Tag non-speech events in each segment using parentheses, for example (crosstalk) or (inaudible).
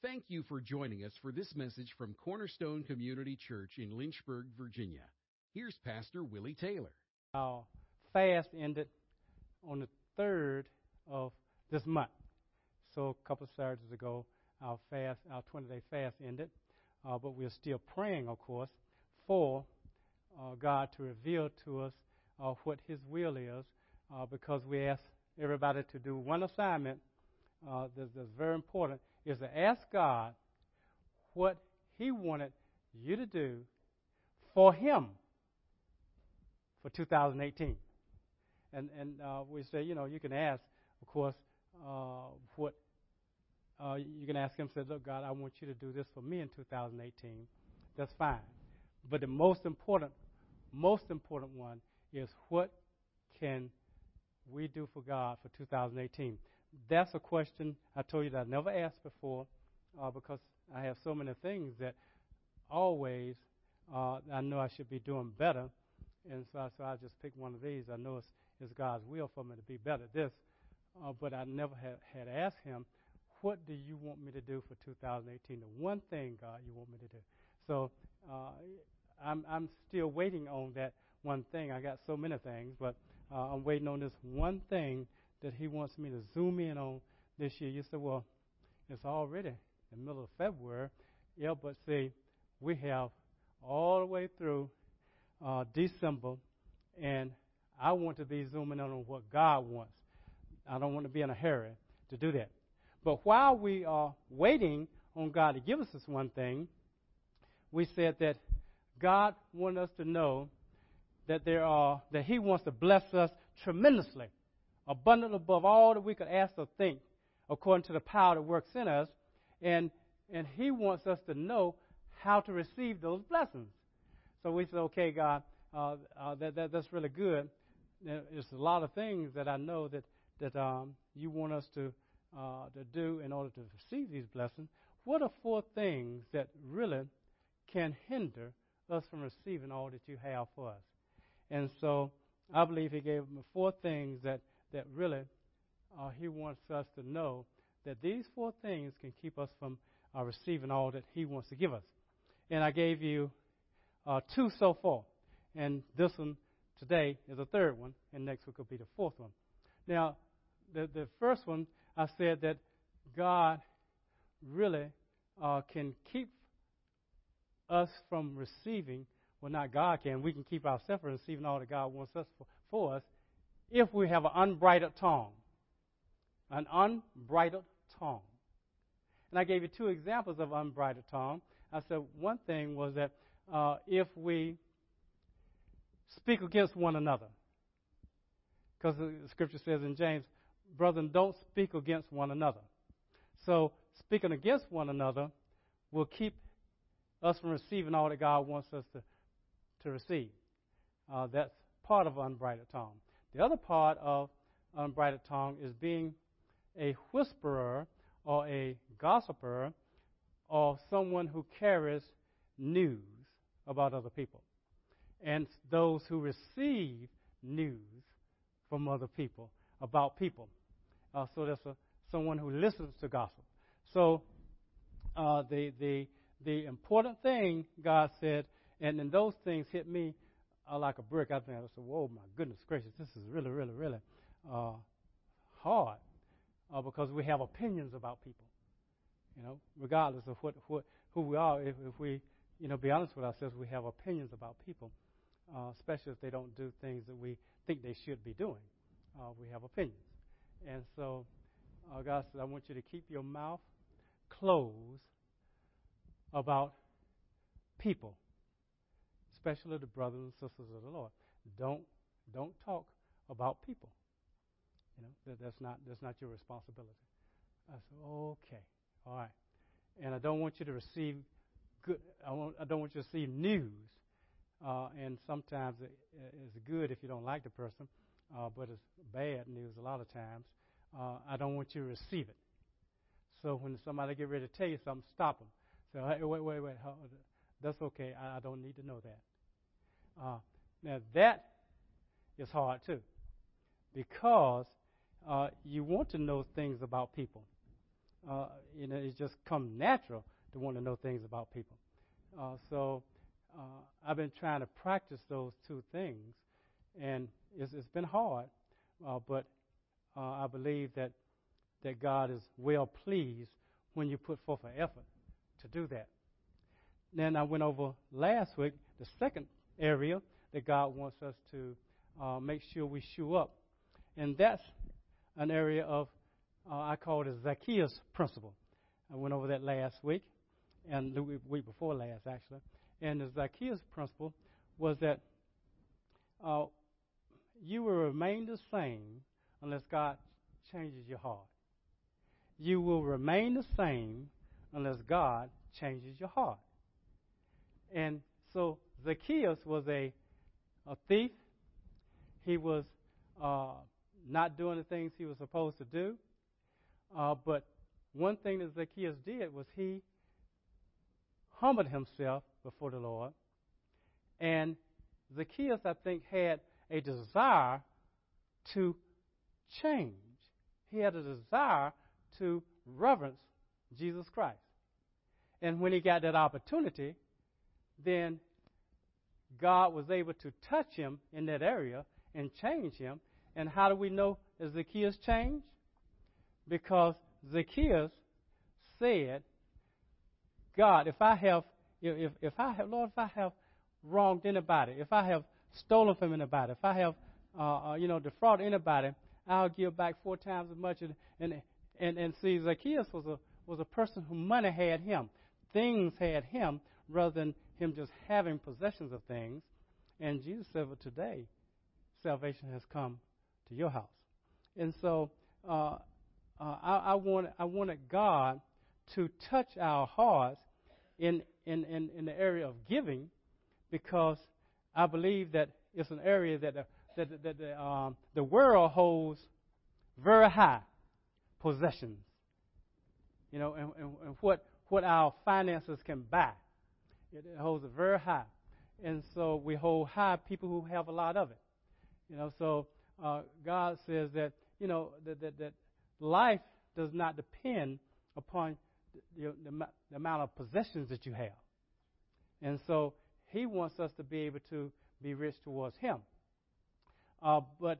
Thank you for joining us for this message from Cornerstone Community Church in Lynchburg, Virginia. Here's Pastor Willie Taylor. Our fast ended on the third of this month. So a couple of Saturdays ago, our fast, our 20-day fast ended, uh, but we're still praying, of course, for uh, God to reveal to us uh, what His will is, uh, because we ask everybody to do one assignment uh, that's, that's very important, is to ask God what He wanted you to do for Him for 2018. And and uh, we say, you know, you can ask, of course, uh, what uh, you can ask Him. Say, look, God, I want you to do this for me in 2018. That's fine. But the most important, most important one is what can we do for God for 2018? That's a question I told you that I never asked before uh, because I have so many things that always uh, I know I should be doing better. And so I, so I just picked one of these. I know it's, it's God's will for me to be better at this. Uh, but I never had, had asked him, what do you want me to do for 2018? The one thing, God, you want me to do. So uh, I'm, I'm still waiting on that one thing. I got so many things, but uh, I'm waiting on this one thing that he wants me to zoom in on this year. You said, well, it's already the middle of February. Yeah, but see, we have all the way through uh, December, and I want to be zooming in on what God wants. I don't want to be in a hurry to do that. But while we are waiting on God to give us this one thing, we said that God wants us to know that there are that He wants to bless us tremendously, abundant above all that we could ask or think, according to the power that works in us, and and He wants us to know how to receive those blessings. So we said, okay, God, uh, uh, that, that that's really good. There's a lot of things that I know that that um, you want us to uh, to do in order to receive these blessings. What are four things that really can hinder us from receiving all that you have for us? And so I believe he gave me four things that, that really uh, he wants us to know that these four things can keep us from uh, receiving all that he wants to give us. And I gave you uh, two so far. And this one today is the third one, and next week will be the fourth one. Now, the, the first one, I said that God really uh, can keep us from receiving well, not God can. We can keep ourselves from receiving all that God wants us for, for us if we have an unbridled tongue. An unbridled tongue. And I gave you two examples of unbridled tongue. I said one thing was that uh, if we speak against one another, because the scripture says in James, brethren, don't speak against one another. So speaking against one another will keep us from receiving all that God wants us to to receive. Uh, that's part of unbridled tongue. The other part of unbridled tongue is being a whisperer or a gossiper or someone who carries news about other people. And those who receive news from other people about people. Uh, so that's a, someone who listens to gossip. So uh, the, the, the important thing, God said, and then those things hit me uh, like a brick. I think I said, "Whoa, my goodness gracious, this is really, really, really uh, hard," uh, because we have opinions about people. You know, regardless of what, what who we are, if, if we, you know, be honest with ourselves, we have opinions about people, uh, especially if they don't do things that we think they should be doing. Uh, we have opinions, and so uh, God says, "I want you to keep your mouth closed about people." Especially the brothers and sisters of the Lord. Don't don't talk about people. You know that, that's not that's not your responsibility. I said, okay, all right, and I don't want you to receive good. I, want, I don't want you to receive news, uh, and sometimes it, it's good if you don't like the person, uh, but it's bad news a lot of times. Uh, I don't want you to receive it. So when somebody get ready to tell you something, stop them. Say, hey, wait, wait, wait. That's okay. I, I don't need to know that. Uh, now that is hard too, because uh, you want to know things about people. uh, you know, it just come natural to want to know things about people. Uh, so uh, I've been trying to practice those two things, and it's, it's been hard, uh, but I believe that that God is well pleased when you put forth an effort to do that. Then I went over last week the second area that God wants us to uh, make sure we show up, and that's an area of uh, I call it a Zacchaeus principle. I went over that last week, and the week before last actually. And the Zacchaeus principle was that uh, you will remain the same unless God changes your heart. You will remain the same unless God changes your heart. And so Zacchaeus was a, a thief. He was uh, not doing the things he was supposed to do. Uh, but one thing that Zacchaeus did was he humbled himself before the Lord. And Zacchaeus, I think, had a desire to change. He had a desire to reverence Jesus Christ. And when he got that opportunity, then God was able to touch him in that area and change him. And how do we know Zacchaeus changed? Because Zacchaeus said, God, if I have, if, if I have, Lord, if I have wronged anybody, if I have stolen from anybody, if I have, uh, uh, you know, defrauded anybody, I'll give back four times as much. And, and, and, and see, Zacchaeus was a, was a person who money had him. Things had him rather than him just having possessions of things. And Jesus said, well, today, salvation has come to your house. And so uh, uh, I, I, wanted, I wanted God to touch our hearts in, in, in, in the area of giving because I believe that it's an area that the, that, that the, um, the world holds very high possessions. You know, and, and, and what, what our finances can buy. It holds it very high. And so we hold high people who have a lot of it. You know, so uh, God says that, you know, that, that, that life does not depend upon the, the, the amount of possessions that you have. And so he wants us to be able to be rich towards him. Uh, but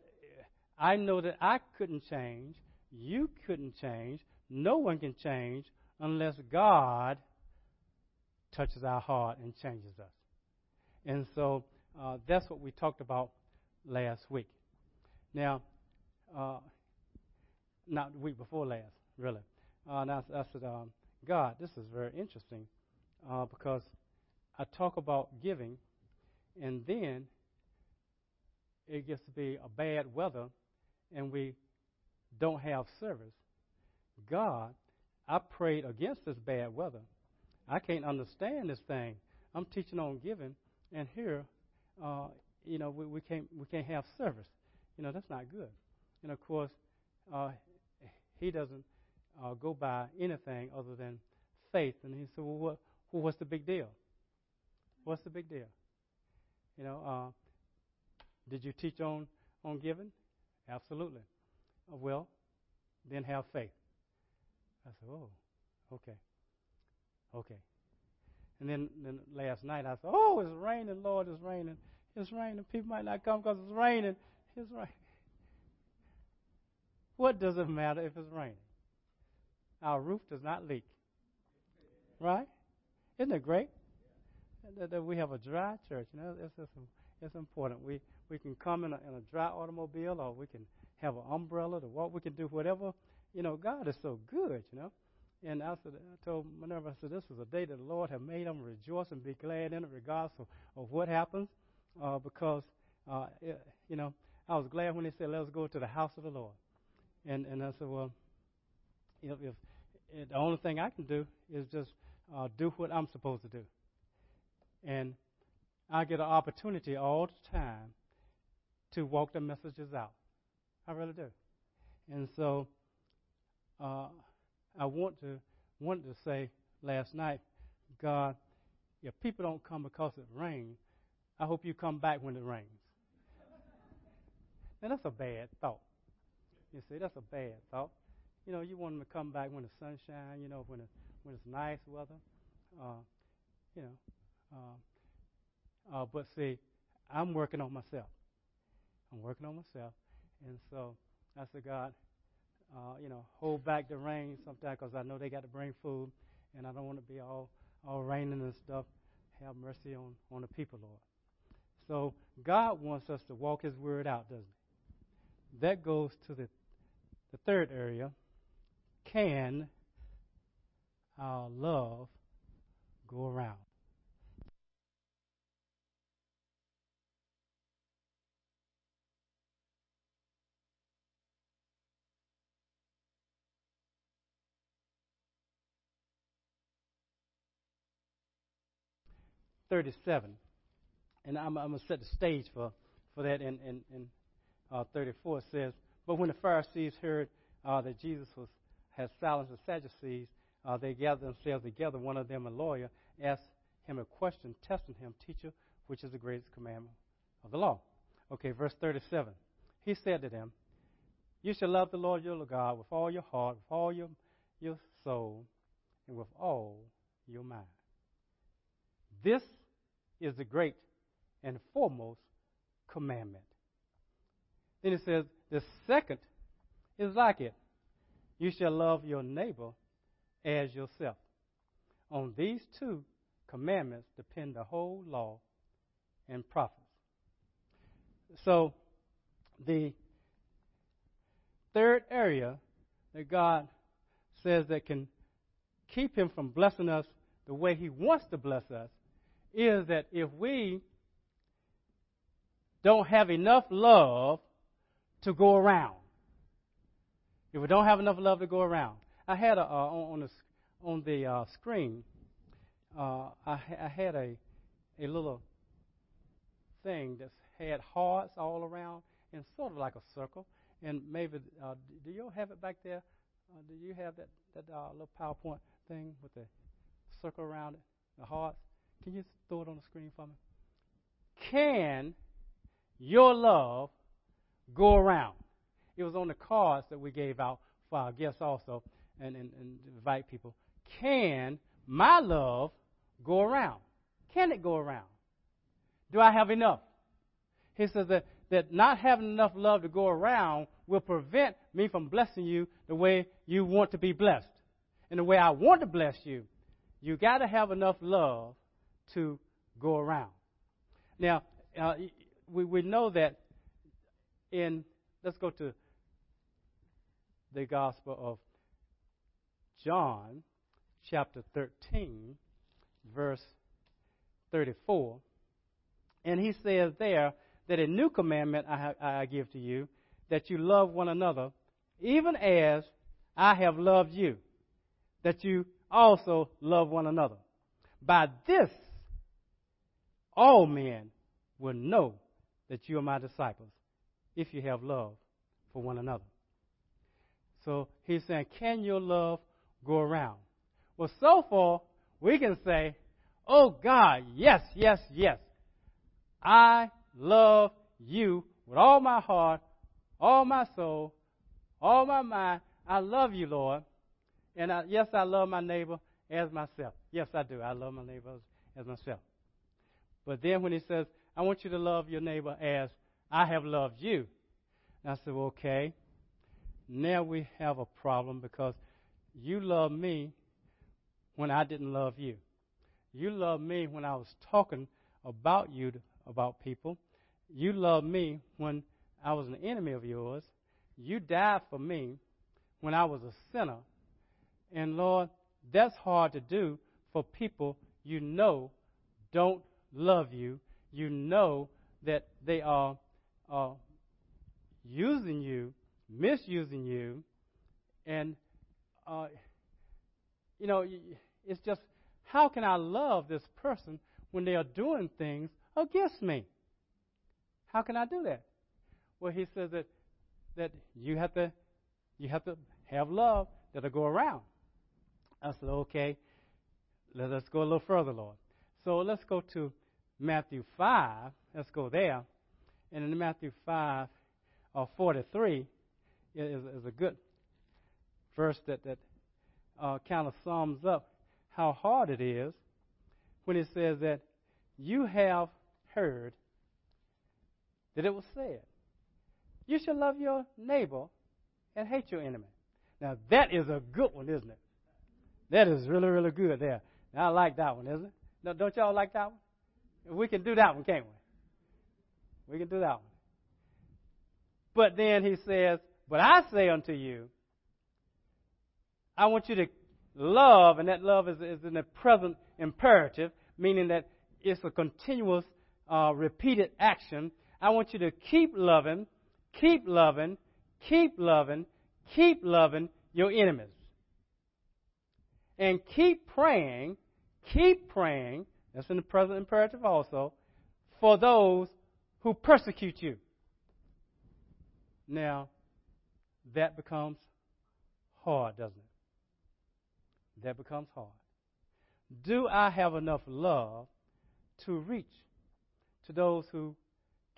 I know that I couldn't change. You couldn't change. No one can change unless God touches our heart and changes us. And so uh, that's what we talked about last week. Now, uh, not the week before last, really. Uh, and I, I said, um, God, this is very interesting uh, because I talk about giving, and then it gets to be a bad weather, and we don't have service. God, I prayed against this bad weather. I can't understand this thing. I'm teaching on giving, and here, uh, you know, we, we can't we can't have service. You know, that's not good. And of course, uh, he doesn't uh, go by anything other than faith. And he said, well, what, well, what's the big deal? What's the big deal? You know, uh, did you teach on, on giving? Absolutely. Uh, well, then have faith. I said, oh, okay. Okay. And then, then last night I said, oh, it's raining, Lord, it's raining. It's raining. People might not come because it's raining. It's raining. What does it matter if it's raining? Our roof does not leak. Right? Isn't it great? That, that we have a dry church. You know, it's, it's, it's important. We, we can come in a, in a dry automobile or we can have an umbrella to walk. We can do whatever. You know, God is so good, you know. And I, said, I told Minerva, I said, this is a day that the Lord has made. I'm rejoice and be glad in it, regardless of, of what happens. Uh, because, uh, it, you know, I was glad when they said, let's go to the house of the Lord. And, and I said, well, if, if, if the only thing I can do is just uh, do what I'm supposed to do. And I get an opportunity all the time to walk the messages out. I really do. And so uh, I want to wanted to say last night, God, if people don't come because it rains, I hope you come back when it rains. now that's a bad thought. You see, that's a bad thought. you know, you want them to come back when the sun shines, you know, when, it, when it's nice weather. Uh, you know, uh, uh, but see, I'm working on myself. I'm working on myself. And so I said, God, uh, you know, hold back the rain sometimes because I know they got to bring food, and I don't want to be all all raining and stuff. Have mercy on on the people, Lord. So God wants us to walk His word out, doesn't He? That goes to the the third area. Can our love go around? 37. And I'm, I'm going to set the stage for, for that in, in, in uh, 34. It says, But when the Pharisees heard uh, that Jesus was, had silenced the Sadducees, uh, they gathered themselves together. One of them, a lawyer, asked him a question, testing him, Teacher, which is the greatest commandment of the law? Okay, verse 37. He said to them, You shall love the Lord your God with all your heart, with all your, your soul, and with all your mind. This is the great and foremost commandment. Then it says, the second is like it. You shall love your neighbor as yourself. On these two commandments depend the whole law and prophets. So, the third area that God says that can keep Him from blessing us the way He wants to bless us is that if we don't have enough love to go around, if we don't have enough love to go around, I had a, uh, on, the on the uh, screen, uh, I, I, had a a little thing that had hearts all around and sort of like a circle. And maybe uh, do you have it back there? Uh, do you have that that uh, little PowerPoint thing with the circle around it, the hearts? Can you throw it on the screen for me? Can your love go around? It was on the cards that we gave out for our guests also and, and, and invite people. Can my love go around? Can it go around? Do I have enough? He says that, that not having enough love to go around will prevent me from blessing you the way you want to be blessed. And the way I want to bless you, you got to have enough love to go around. Now, uh, we, we know that in, let's go to the Gospel of John, chapter 13, verse 34. And he says there that a new commandment I, I give to you, that you love one another, even as I have loved you, that you also love one another. By this all men will know that you are my disciples if you have love for one another. So he's saying, can your love go around? Well, so far, we can say, oh God, yes, yes, yes. I love you with all my heart, all my soul, all my mind. I love you, Lord. And I, yes, I love my neighbor as myself. Yes, I do. I love my neighbor as myself. But then when he says, I want you to love your neighbor as I have loved you, I said, well, okay. Now we have a problem because you love me when I didn't love you. You love me when I was talking about you about people. You love me when I was an enemy of yours. You died for me when I was a sinner. And Lord, that's hard to do for people you know don't love you, you know that they are uh, using you, misusing you, and uh, you know, it's just how can I love this person when they are doing things against me? How can I do that? Well, he says that that you have to you have to have love that'll go around. I said, okay, let us go a little further, Lord. So let's go to Matthew 5. Let's go there. And in Matthew 5 or uh, 43 is, is a good verse that that uh, kind of sums up how hard it is when it says that you have heard that it was said, You shall love your neighbor and hate your enemy. Now, that is a good one, isn't it? That is really, really good there. Now, I like that one, isn't it? No, don't y'all like that one? We can do that one, can't we? We can do that one. But then he says, But I say unto you, I want you to love, and that love is, is in the present imperative, meaning that it's a continuous, uh, repeated action. I want you to keep loving, keep loving, keep loving, keep loving your enemies. And keep praying, keep praying, that's in the present imperative also, for those who persecute you. Now, that becomes hard, doesn't it? that becomes hard. Do I have enough love to reach to those who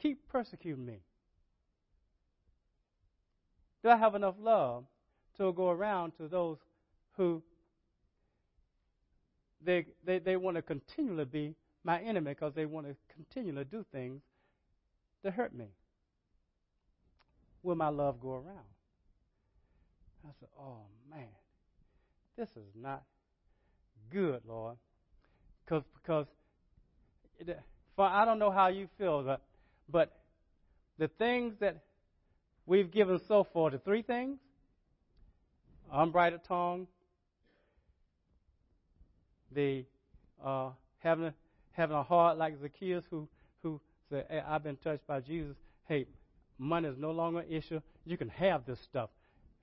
keep persecuting me? Do I have enough love to go around to those who they, they, they want to continually be my enemy because they want to continually do things to hurt me? Will my love go around? I said, oh man, this is not good, Lord. Cause, because uh, for I don't know how you feel, but, but the things that we've given so far, the three things, unbridled tongue, the uh, having a, having a heart like Zacchaeus, who who said, hey, "I've been touched by Jesus." Hey, money is no longer an issue. You can have this stuff,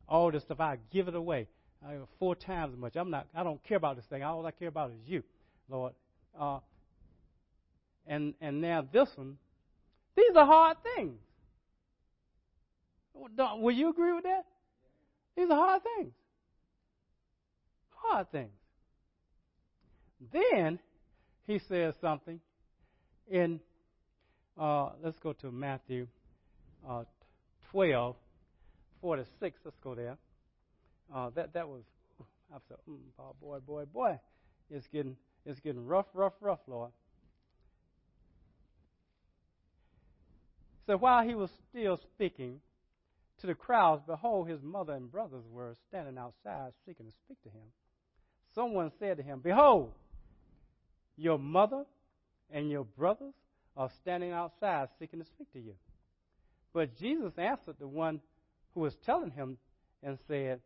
all this stuff. I give it away. I have four times as much. I'm not. I don't care about this thing. All I care about is you, Lord. Uh, and and now this one. These are hard things. Will you agree with that? These are hard things. Hard things. Then he says something in. Uh, let's go to Matthew uh, 12, 46. Let's go there. Uh, that that was, I mm, oh, boy, boy, boy, it's getting it's getting rough, rough, rough, Lord. So while he was still speaking to the crowds, behold, his mother and brothers were standing outside seeking to speak to him. Someone said to him, Behold, your mother and your brothers are standing outside seeking to speak to you. But Jesus answered the one who was telling him and said,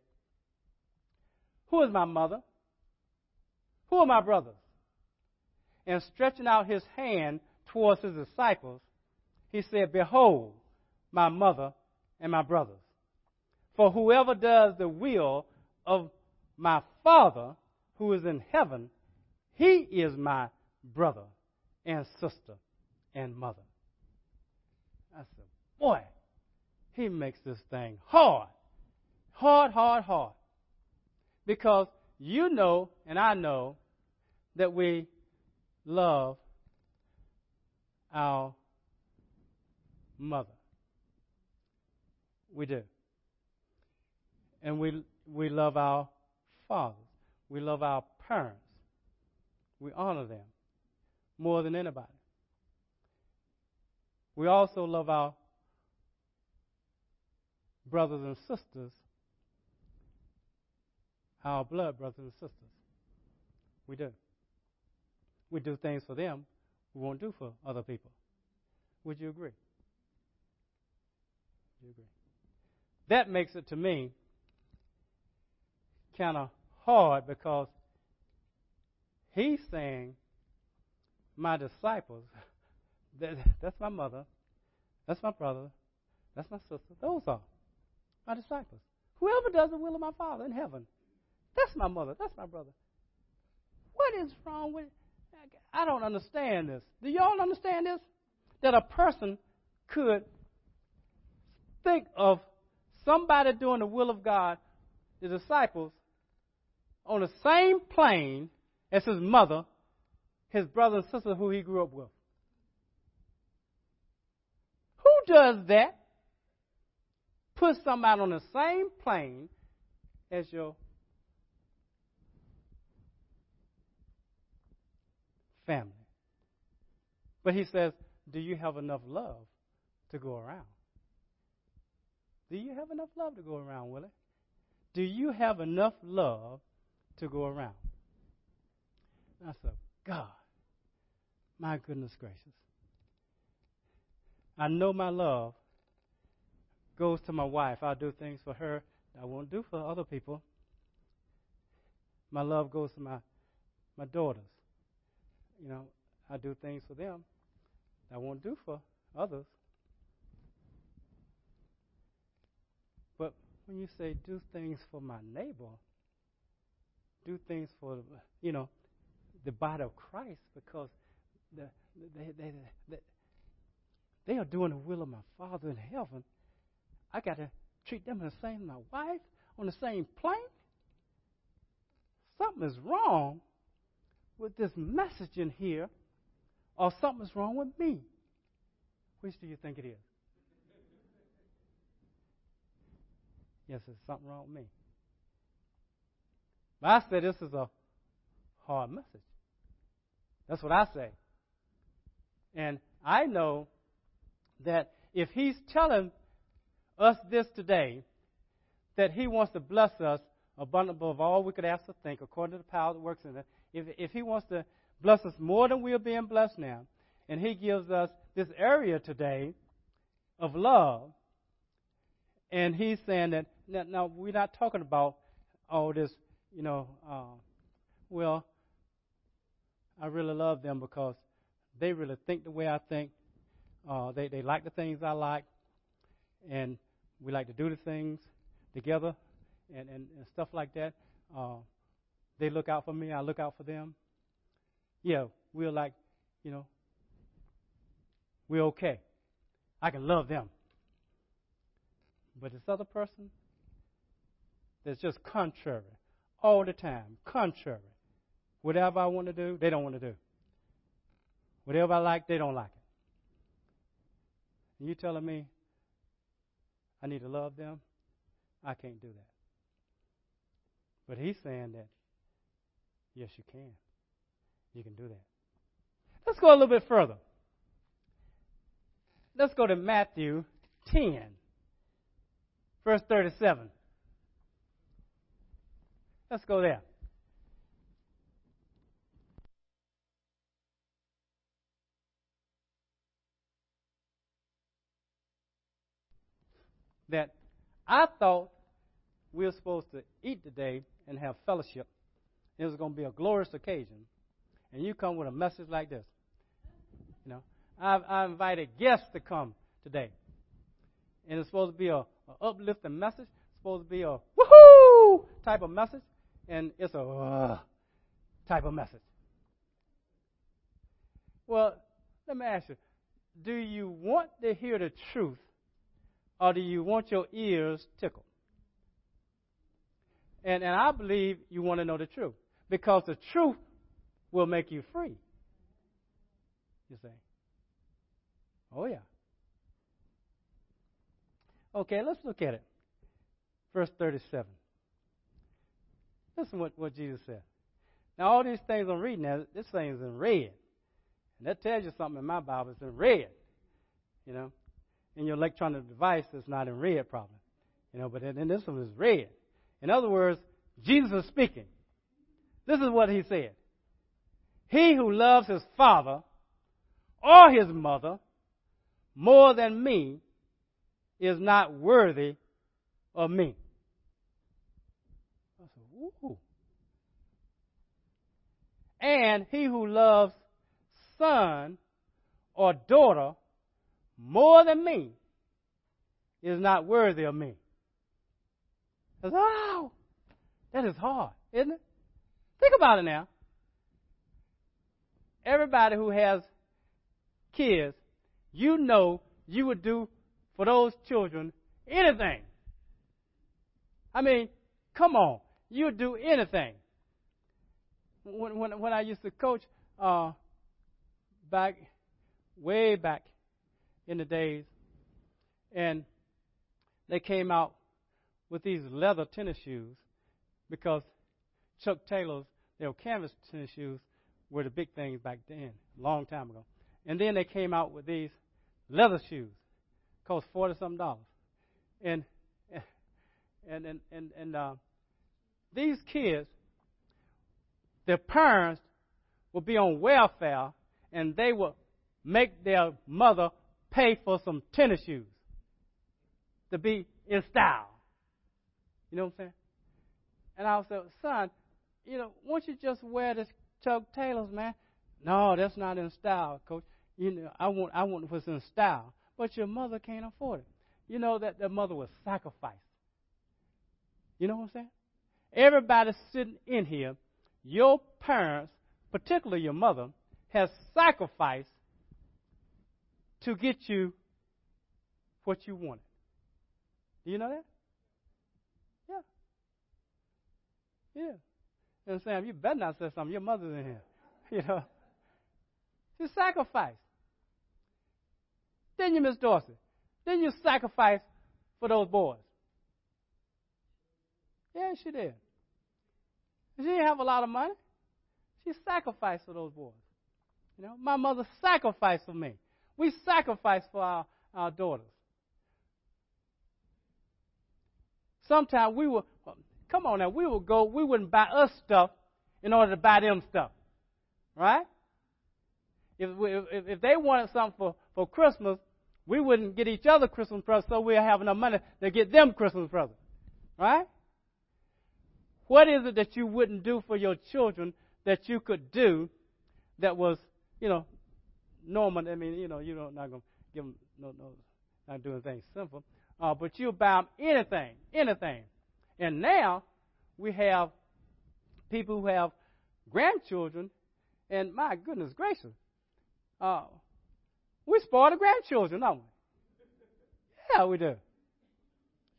who is my mother? Who are my brothers? And stretching out his hand towards his disciples, he said, Behold, my mother and my brothers. For whoever does the will of my Father who is in heaven, he is my brother and sister and mother. I said, Boy, he makes this thing hard. Hard, hard, hard. Because you know, and I know, that we love our mother. We do. And we, we love our fathers. We love our parents. We honor them more than anybody. We also love our brothers and sisters our blood brothers and sisters. We do. We do things for them we won't do for other people. Would you agree? you agree? That makes it to me kind of hard because he's saying, My disciples, (laughs) that, that's my mother, that's my brother, that's my sister, those are my disciples. Whoever does the will of my Father in heaven that's my mother. That's my brother. What is wrong with I don't understand this. Do y'all understand this? That a person could think of somebody doing the will of God, the disciples, on the same plane as his mother, his brother and sister who he grew up with. Who does that? Put somebody on the same plane as your family. But he says, Do you have enough love to go around? Do you have enough love to go around, Willie? Do you have enough love to go around? I said, God, my goodness gracious. I know my love goes to my wife. I'll do things for her I won't do for other people. My love goes to my my daughters. You know, I do things for them I won't do for others. But when you say do things for my neighbor, do things for you know the body of Christ because the, they, they, they, they are doing the will of my Father in heaven. I got to treat them the same as my wife on the same plane. Something is wrong with this message in here, or something's wrong with me. Which do you think it is? Yes, there's something wrong with me. But I said this is a hard message. That's what I say. And I know that if he's telling us this today, that he wants to bless us abundantly above all we could ask or think, according to the power that works in us, if, if he wants to bless us more than we are being blessed now, and he gives us this area today of love, and he's saying that, now, now we're not talking about all this, you know, uh, well, I really love them because they really think the way I think. Uh, they they like the things I like, and we like to do the things together, and and, and stuff like that. Uh, they look out for me. I look out for them. Yeah, we're like, you know, we're okay. I can love them. But this other person that's just contrary all the time, contrary. Whatever I want to do, they don't want to do. Whatever I like, they don't like it. And you telling me I need to love them? I can't do that. But he's saying that, yes, you can. You can do that. Let's go a little bit further. Let's go to Matthew 10, verse 37. Let's go there. That I thought we were supposed to eat today and have fellowship. It was going to be a glorious occasion. And you come with a message like this. You know, I've, I invited guests to come today. And it's supposed to be a, a uplifting message. It's supposed to be a woohoo type of message. And it's a uh, type of message. Well, let me ask you do you want to hear the truth or do you want your ears tickled? And, and I believe you want to know the truth because the truth will make you free. You say, Oh, yeah. Okay, let's look at it. Verse 37. Listen what, what Jesus said. Now, all these things I'm reading now, this thing is in red. And that tells you something in my Bible. It's in red. You know? In your electronic device that's not in red, probably. You know, but in this one is red. In other words, Jesus is speaking. This is what he said. He who loves his father or his mother more than me is not worthy of me. I said, Ooh. And he who loves son or daughter more than me is not worthy of me. Says, oh, that is hard, isn't it? Think about it now. Everybody who has kids, you know you would do for those children anything. I mean, come on, you would do anything. When, when, when I used to coach uh, back, way back in the days, and they came out with these leather tennis shoes, because Chuck Taylor's, they were canvas tennis shoes, were the big things back then, long time ago. And then they came out with these leather shoes, cost forty something dollars, and and and and and uh, these kids, their parents would be on welfare, and they would make their mother pay for some tennis shoes to be in style. You know what I'm saying? And I said, son, you know, why don't you just wear this Chuck Taylors, man? No, that's not in style, coach. You know, I want I want what's in style. But your mother can't afford it. You know that the mother was sacrificed. You know what I'm saying? Everybody sitting in here, your parents, particularly your mother, has sacrificed to get you what you wanted. Do you know that? Yeah. Yeah. And Sam, you better not say something. Your mother's in here. (laughs) You know. She sacrificed. Didn't you, Miss Dorsey? Didn't you sacrifice for those boys? Yeah, she did. She didn't have a lot of money. She sacrificed for those boys. You know, my mother sacrificed for me. We sacrifice for our, our daughters. Sometimes we will, come on now, we would go, we wouldn't buy us stuff in order to buy them stuff. Right? If, if, if they wanted something for, for Christmas, we wouldn't get each other Christmas presents so we'd have enough money to get them Christmas presents. Right? What is it that you wouldn't do for your children that you could do that was, you know, normal? I mean, you know, you're not going to give them, no, no, not doing things simple. Uh, but you buy anything, anything. And now we have people who have grandchildren, and my goodness gracious, uh, we spoil the grandchildren, don't we? Yeah, we do.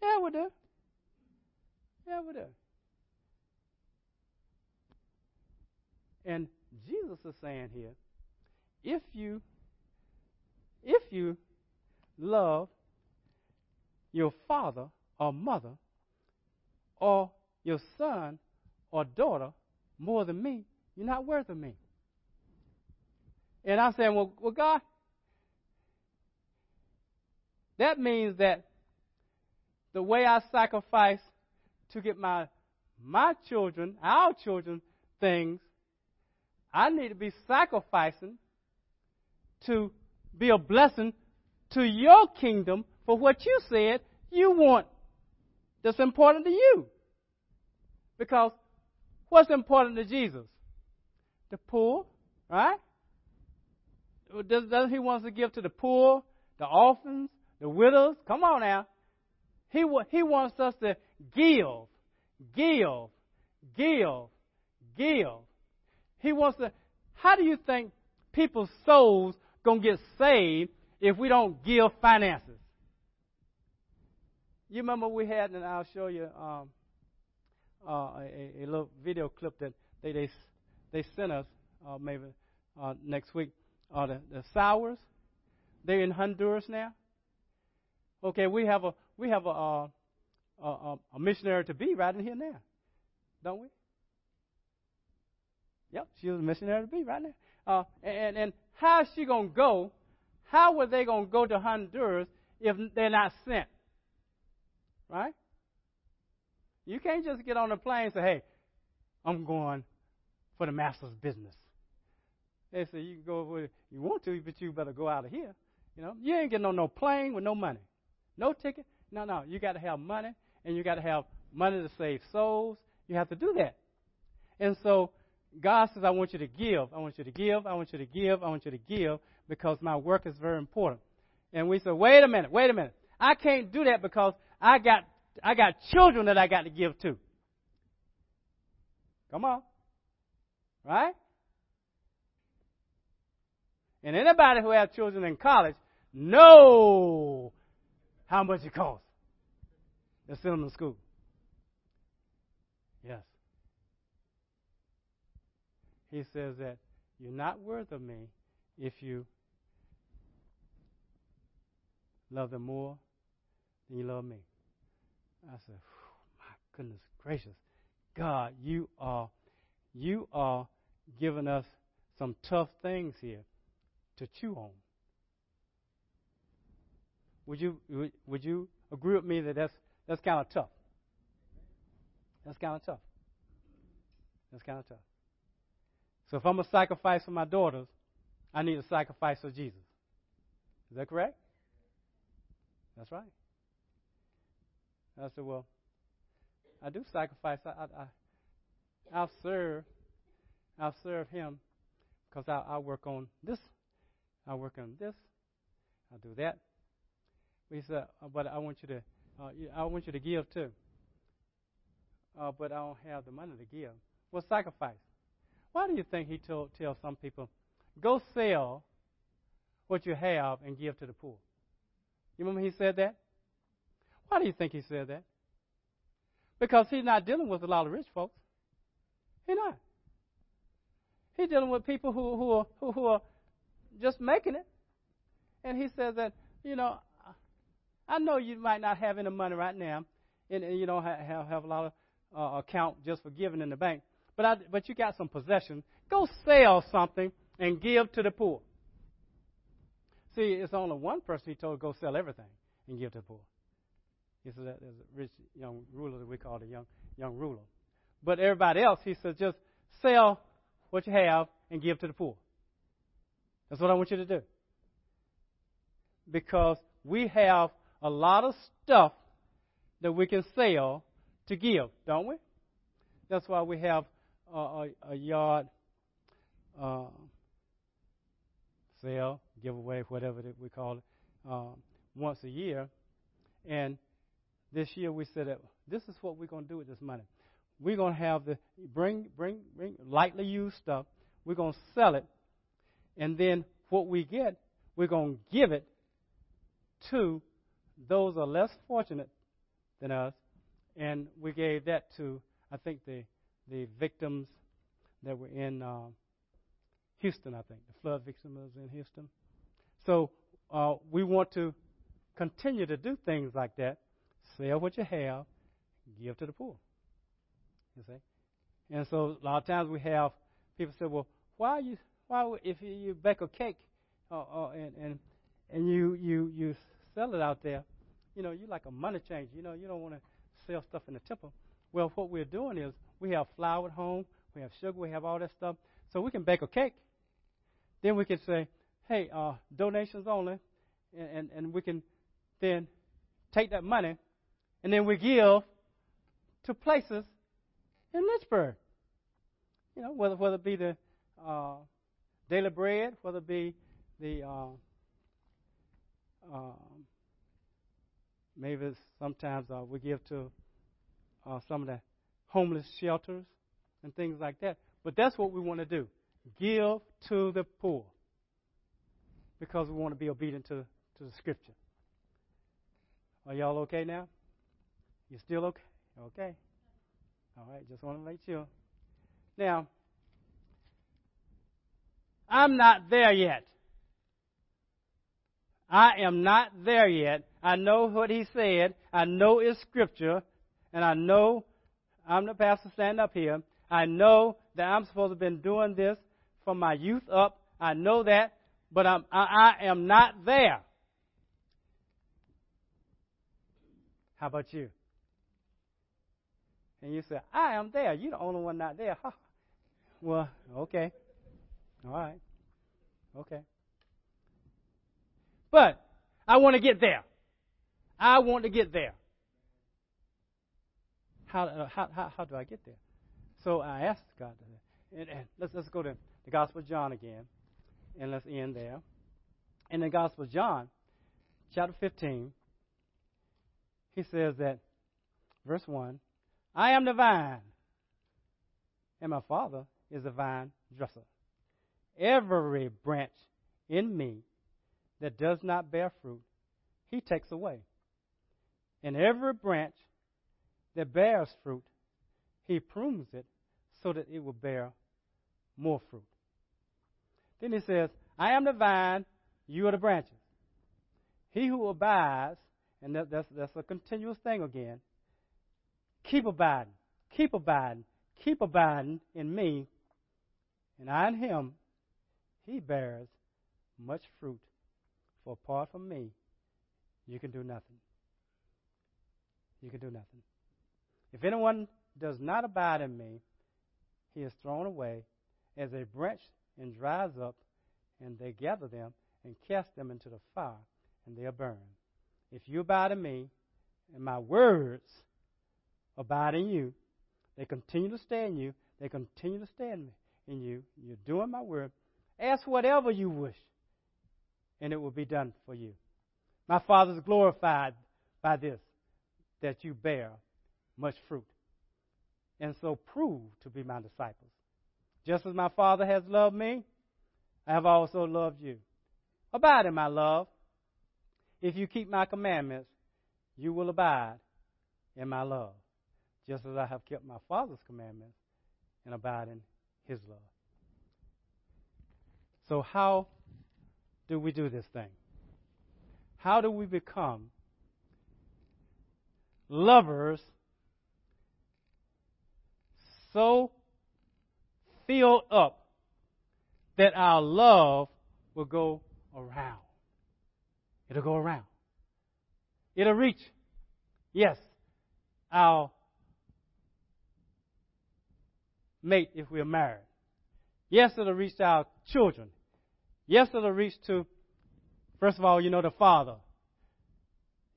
Yeah, we do. Yeah, we do. And Jesus is saying here, if you if you love your father or mother or your son or daughter more than me, you're not worth of me. And I'm saying, well, well, God, that means that the way I sacrifice to get my my children, our children, things, I need to be sacrificing to be a blessing to your kingdom for what you said you want that's important to you. Because what's important to Jesus? The poor, right? Doesn't he want to give to the poor, the orphans, the widows? Come on now. He, he wants us to give, give, give, give. He wants to. How do you think people's souls gonna get saved if we don't give finances? You remember we had, and I'll show you um, uh, a, a, little video clip that they they, they sent us uh, maybe uh, next week. Uh, the, the Sours, they're in Honduras now. Okay, we have a we have a, uh, a, a missionary to be right in here now, don't we? Yep, she was a missionary to be right now. Uh, and and how is she gonna go? How were they gonna go to Honduras if they're not sent? Right? You can't just get on a plane and say, "Hey, I'm going for the master's business." They say you can go where you want to, but you better go out of here. You know, you ain't getting on no plane with no money, no ticket. No, no, you got to have money, and you got to have money to save souls. You have to do that. And so God says, I want you to give. I want you to give. I want you to give. I want you to give because my work is very important. And we say, wait a minute, wait a minute. I can't do that because I got, I got children that I got to give to. Come on. Right? And anybody who has children in college know how much it costs to send them to school. Yes. He says that you're not worth of me if you love them more than you love me. I said, my goodness gracious. God, you are you are giving us some tough things here to chew on. Would you would, would you agree with me that that's that's kind of tough? That's kind of tough. That's kind of tough. So if I'm a sacrifice for my daughters, I need a sacrifice for Jesus. Is that correct? That's right. I said, well, I do sacrifice. I, I, I I'll serve. I'll serve Him because I, I work on this. I work on this. I'll do that. But he said, uh, but I want you to, uh, I want you to give too. Uh, but I don't have the money to give. Well, sacrifice. Why do you think he told some people, go sell what you have and give to the poor? You remember he said that? Why do you think he said that? Because he's not dealing with a lot of rich folks. He's not. He's dealing with people who, who, are, who, who are just making it. And he says that, you know, I know you might not have any money right now, and, and you don't have, have a lot of uh, account just for giving in the bank, but I, but you got some possession. Go sell something and give to the poor. See, it's only one person he told go sell everything and give to the poor. He said that there's a rich young ruler that we call the young young ruler. But everybody else, he says, just sell what you have and give to the poor. That's what I want you to do. Because we have a lot of stuff that we can sell to give, don't we? That's why we have a, a, yard uh, sale, giveaway, whatever we call it, uh, once a year. And this year we said that this is what we're going to do with this money we're going to have the bring bring bring lightly used stuff. We're going to sell it, and then what we get, we're going to give it to those are less fortunate than us, and we gave that to I think the the victims that were in uh, Houston. I think the flood victims in Houston. So uh, we want to continue to do things like that. Sell what you have, give to the poor. You see, and so a lot of times we have people say, "Well, why you why if you, bake a cake, uh, uh, and and and you you you sell it out there, you know, you like a money changer. You know, you don't want to sell stuff in the temple. Well, what we're doing is we have flour at home, we have sugar, we have all that stuff, so we can bake a cake. Then we can say, "Hey, uh, donations only," and, and and we can then take that money, and then we give to places in Lynchburg. You know, whether whether it be the uh, daily bread, whether it be the uh, uh, maybe sometimes uh, we give to uh, some of the homeless shelters and things like that. But that's what we want to do: give to the poor, because we want to be obedient to to the Scripture. Are y'all okay now? You still okay? Okay. All right, just want to make sure. Now, I'm not there yet. I am not there yet. I know what he said. I know it's scripture. And I know I'm the pastor standing up here. I know that I'm supposed to have been doing this from my youth up. I know that. But I'm, I, I am not there. How about you? and you say, I am there. You're the only one not there. well, okay. All right. Okay. But I want to get there. I want to get there. How, uh, how, how, how do I get there? So I asked God, and, and let's, let's go to the Gospel of John again, and let's end there. In the Gospel of John, chapter 15, he says that, verse 1, I am the vine, and my Father is the vine dresser. Every branch in me that does not bear fruit, he takes away. And every branch that bears fruit, he prunes it so that it will bear more fruit. Then he says, I am the vine, you are the branches. He who abides, and that, that's, that's a continuous thing again, Keep abiding. keep abiding, keep abiding in me, and I in him, he bears much fruit. For apart from me, you can do nothing. You can do nothing. If anyone does not abide in me, he is thrown away as a branch and dries up, and they gather them and cast them into the fire, and they are burned. If you abide in me, and my words abide in you, they continue to stay in you, they continue to stay in, you, you're doing my word. Ask whatever you wish, and it will be done for you. My Father is glorified by this, that you bear much fruit. And so prove to be my disciples. Just as my Father has loved me, I have also loved you. Abide in my love. If you keep my commandments, you will abide in my love, just as I have kept my Father's commandments and abide in his love. So, how do we do this thing? How do we become lovers so filled up that our love will go around? It'll go around. It'll reach, yes, our mate if we're married. Yes, it'll reach our children. Yes, it'll reach to, first of all, you know, the father.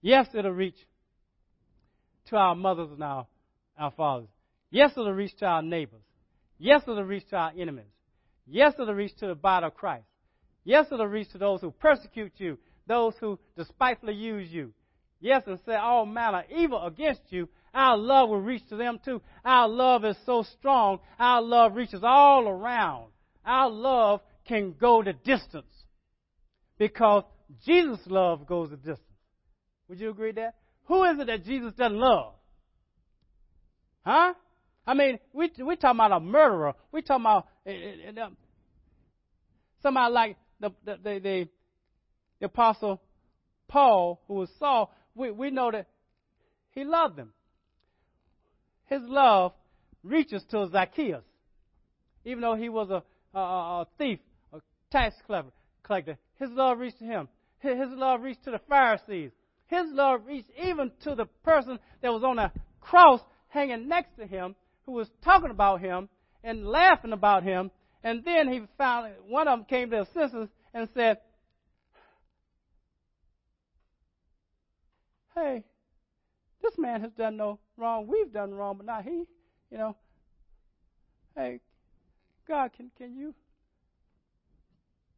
Yes, it'll reach to our mothers and our, our fathers. Yes, it'll reach to our neighbors. Yes, it'll reach to our enemies. Yes, it'll reach to the body of Christ. Yes, it'll reach to those who persecute you, those who despitefully use you. Yes, and say all manner evil against you. Our love will reach to them too. Our love is so strong. Our love reaches all around. Our love can go the distance because Jesus' love goes the distance. Would you agree that? Who is it that Jesus doesn't love? Huh? I mean, we we talking about a murderer. We talking about uh, somebody like the the, the the the apostle Paul, who was Saul. We we know that he loved them. His love reaches to Zacchaeus, even though he was a a, a thief, a tax collector. His love reached to him. His love reached to the Pharisees. His love reached even to the person that was on a cross hanging next to him who was talking about him and laughing about him. And then he found one of them came to his senses and said, Hey, this man has done no wrong. We've done wrong, but not he. You know. Hey, God, can can you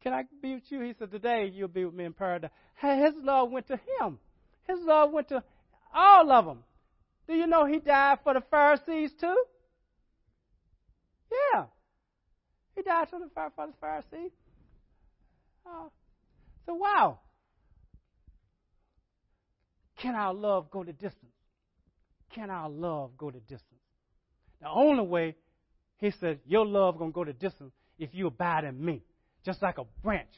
can I be with you? He said, Today you'll be with me in paradise. His love went to him. His love went to all of them. Do you know he died for the Pharisees too? Yeah. He died for the, fire for the Pharisees. Oh. Uh, so, wow. Can our love go the distance? Can our love go the distance? The only way, he said, your love going to go the distance if you abide in me. Just like a branch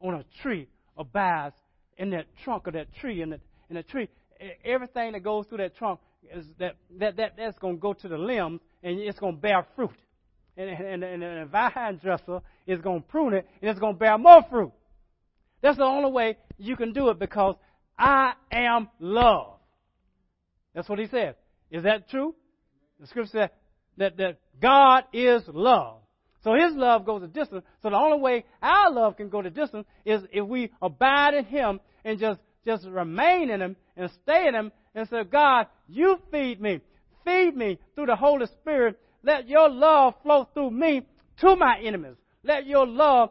on a tree abides in that trunk of that tree. In the, in the tree, everything that goes through that trunk is that, that, that that's going to go to the limbs and it's going to bear fruit and, and, and, a vine dresser is going to prune it, and it's going to bear more fruit. That's the only way you can do it because I am love. That's what he said. Is that true? The scripture says that, that God is love. So his love goes a distance. So the only way our love can go the distance is if we abide in him and just, just remain in him and stay in him and say, God, you feed me. Feed me through the Holy Spirit let your love flow through me to my enemies. Let your love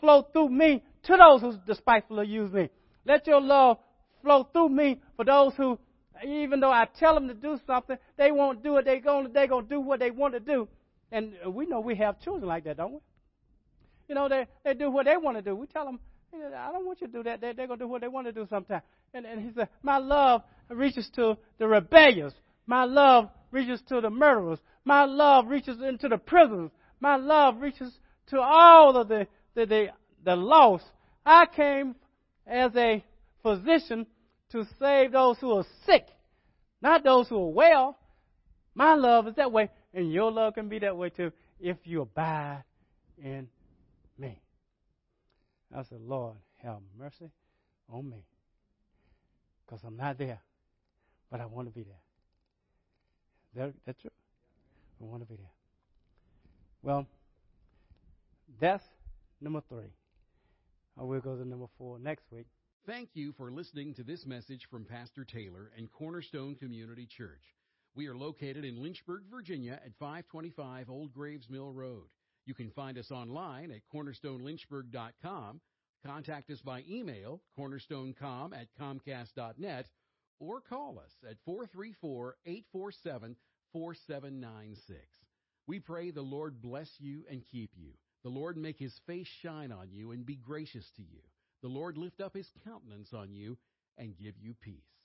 flow through me to those who despitefully use me. Let your love flow through me for those who, even though I tell them to do something, they won't do it. They're going going to do what they want to do. And we know we have children like that, don't we? You know, they, they do what they want to do. We tell them, I don't want you to do that. They, they're going to do what they want to do sometimes. And, and he said, My love reaches to the rebellious. My love reaches to the murderers. My love reaches into the prisons. My love reaches to all of the, the, the, the lost. I came as a physician to save those who are sick, not those who are well. My love is that way, and your love can be that way too if you abide in me. I said, Lord, have mercy on me. Because I'm not there, but I want to be there. That, that's true. I want to be there. Well, that's number three. I will go to number four next week. Thank you for listening to this message from Pastor Taylor and Cornerstone Community Church. We are located in Lynchburg, Virginia at 525 Old Graves Mill Road. You can find us online at cornerstonelynchburg.com, contact us by email, cornerstonecom at comcast.net, or call us at 434 847 4796. We pray the Lord bless you and keep you. The Lord make his face shine on you and be gracious to you. The Lord lift up his countenance on you and give you peace.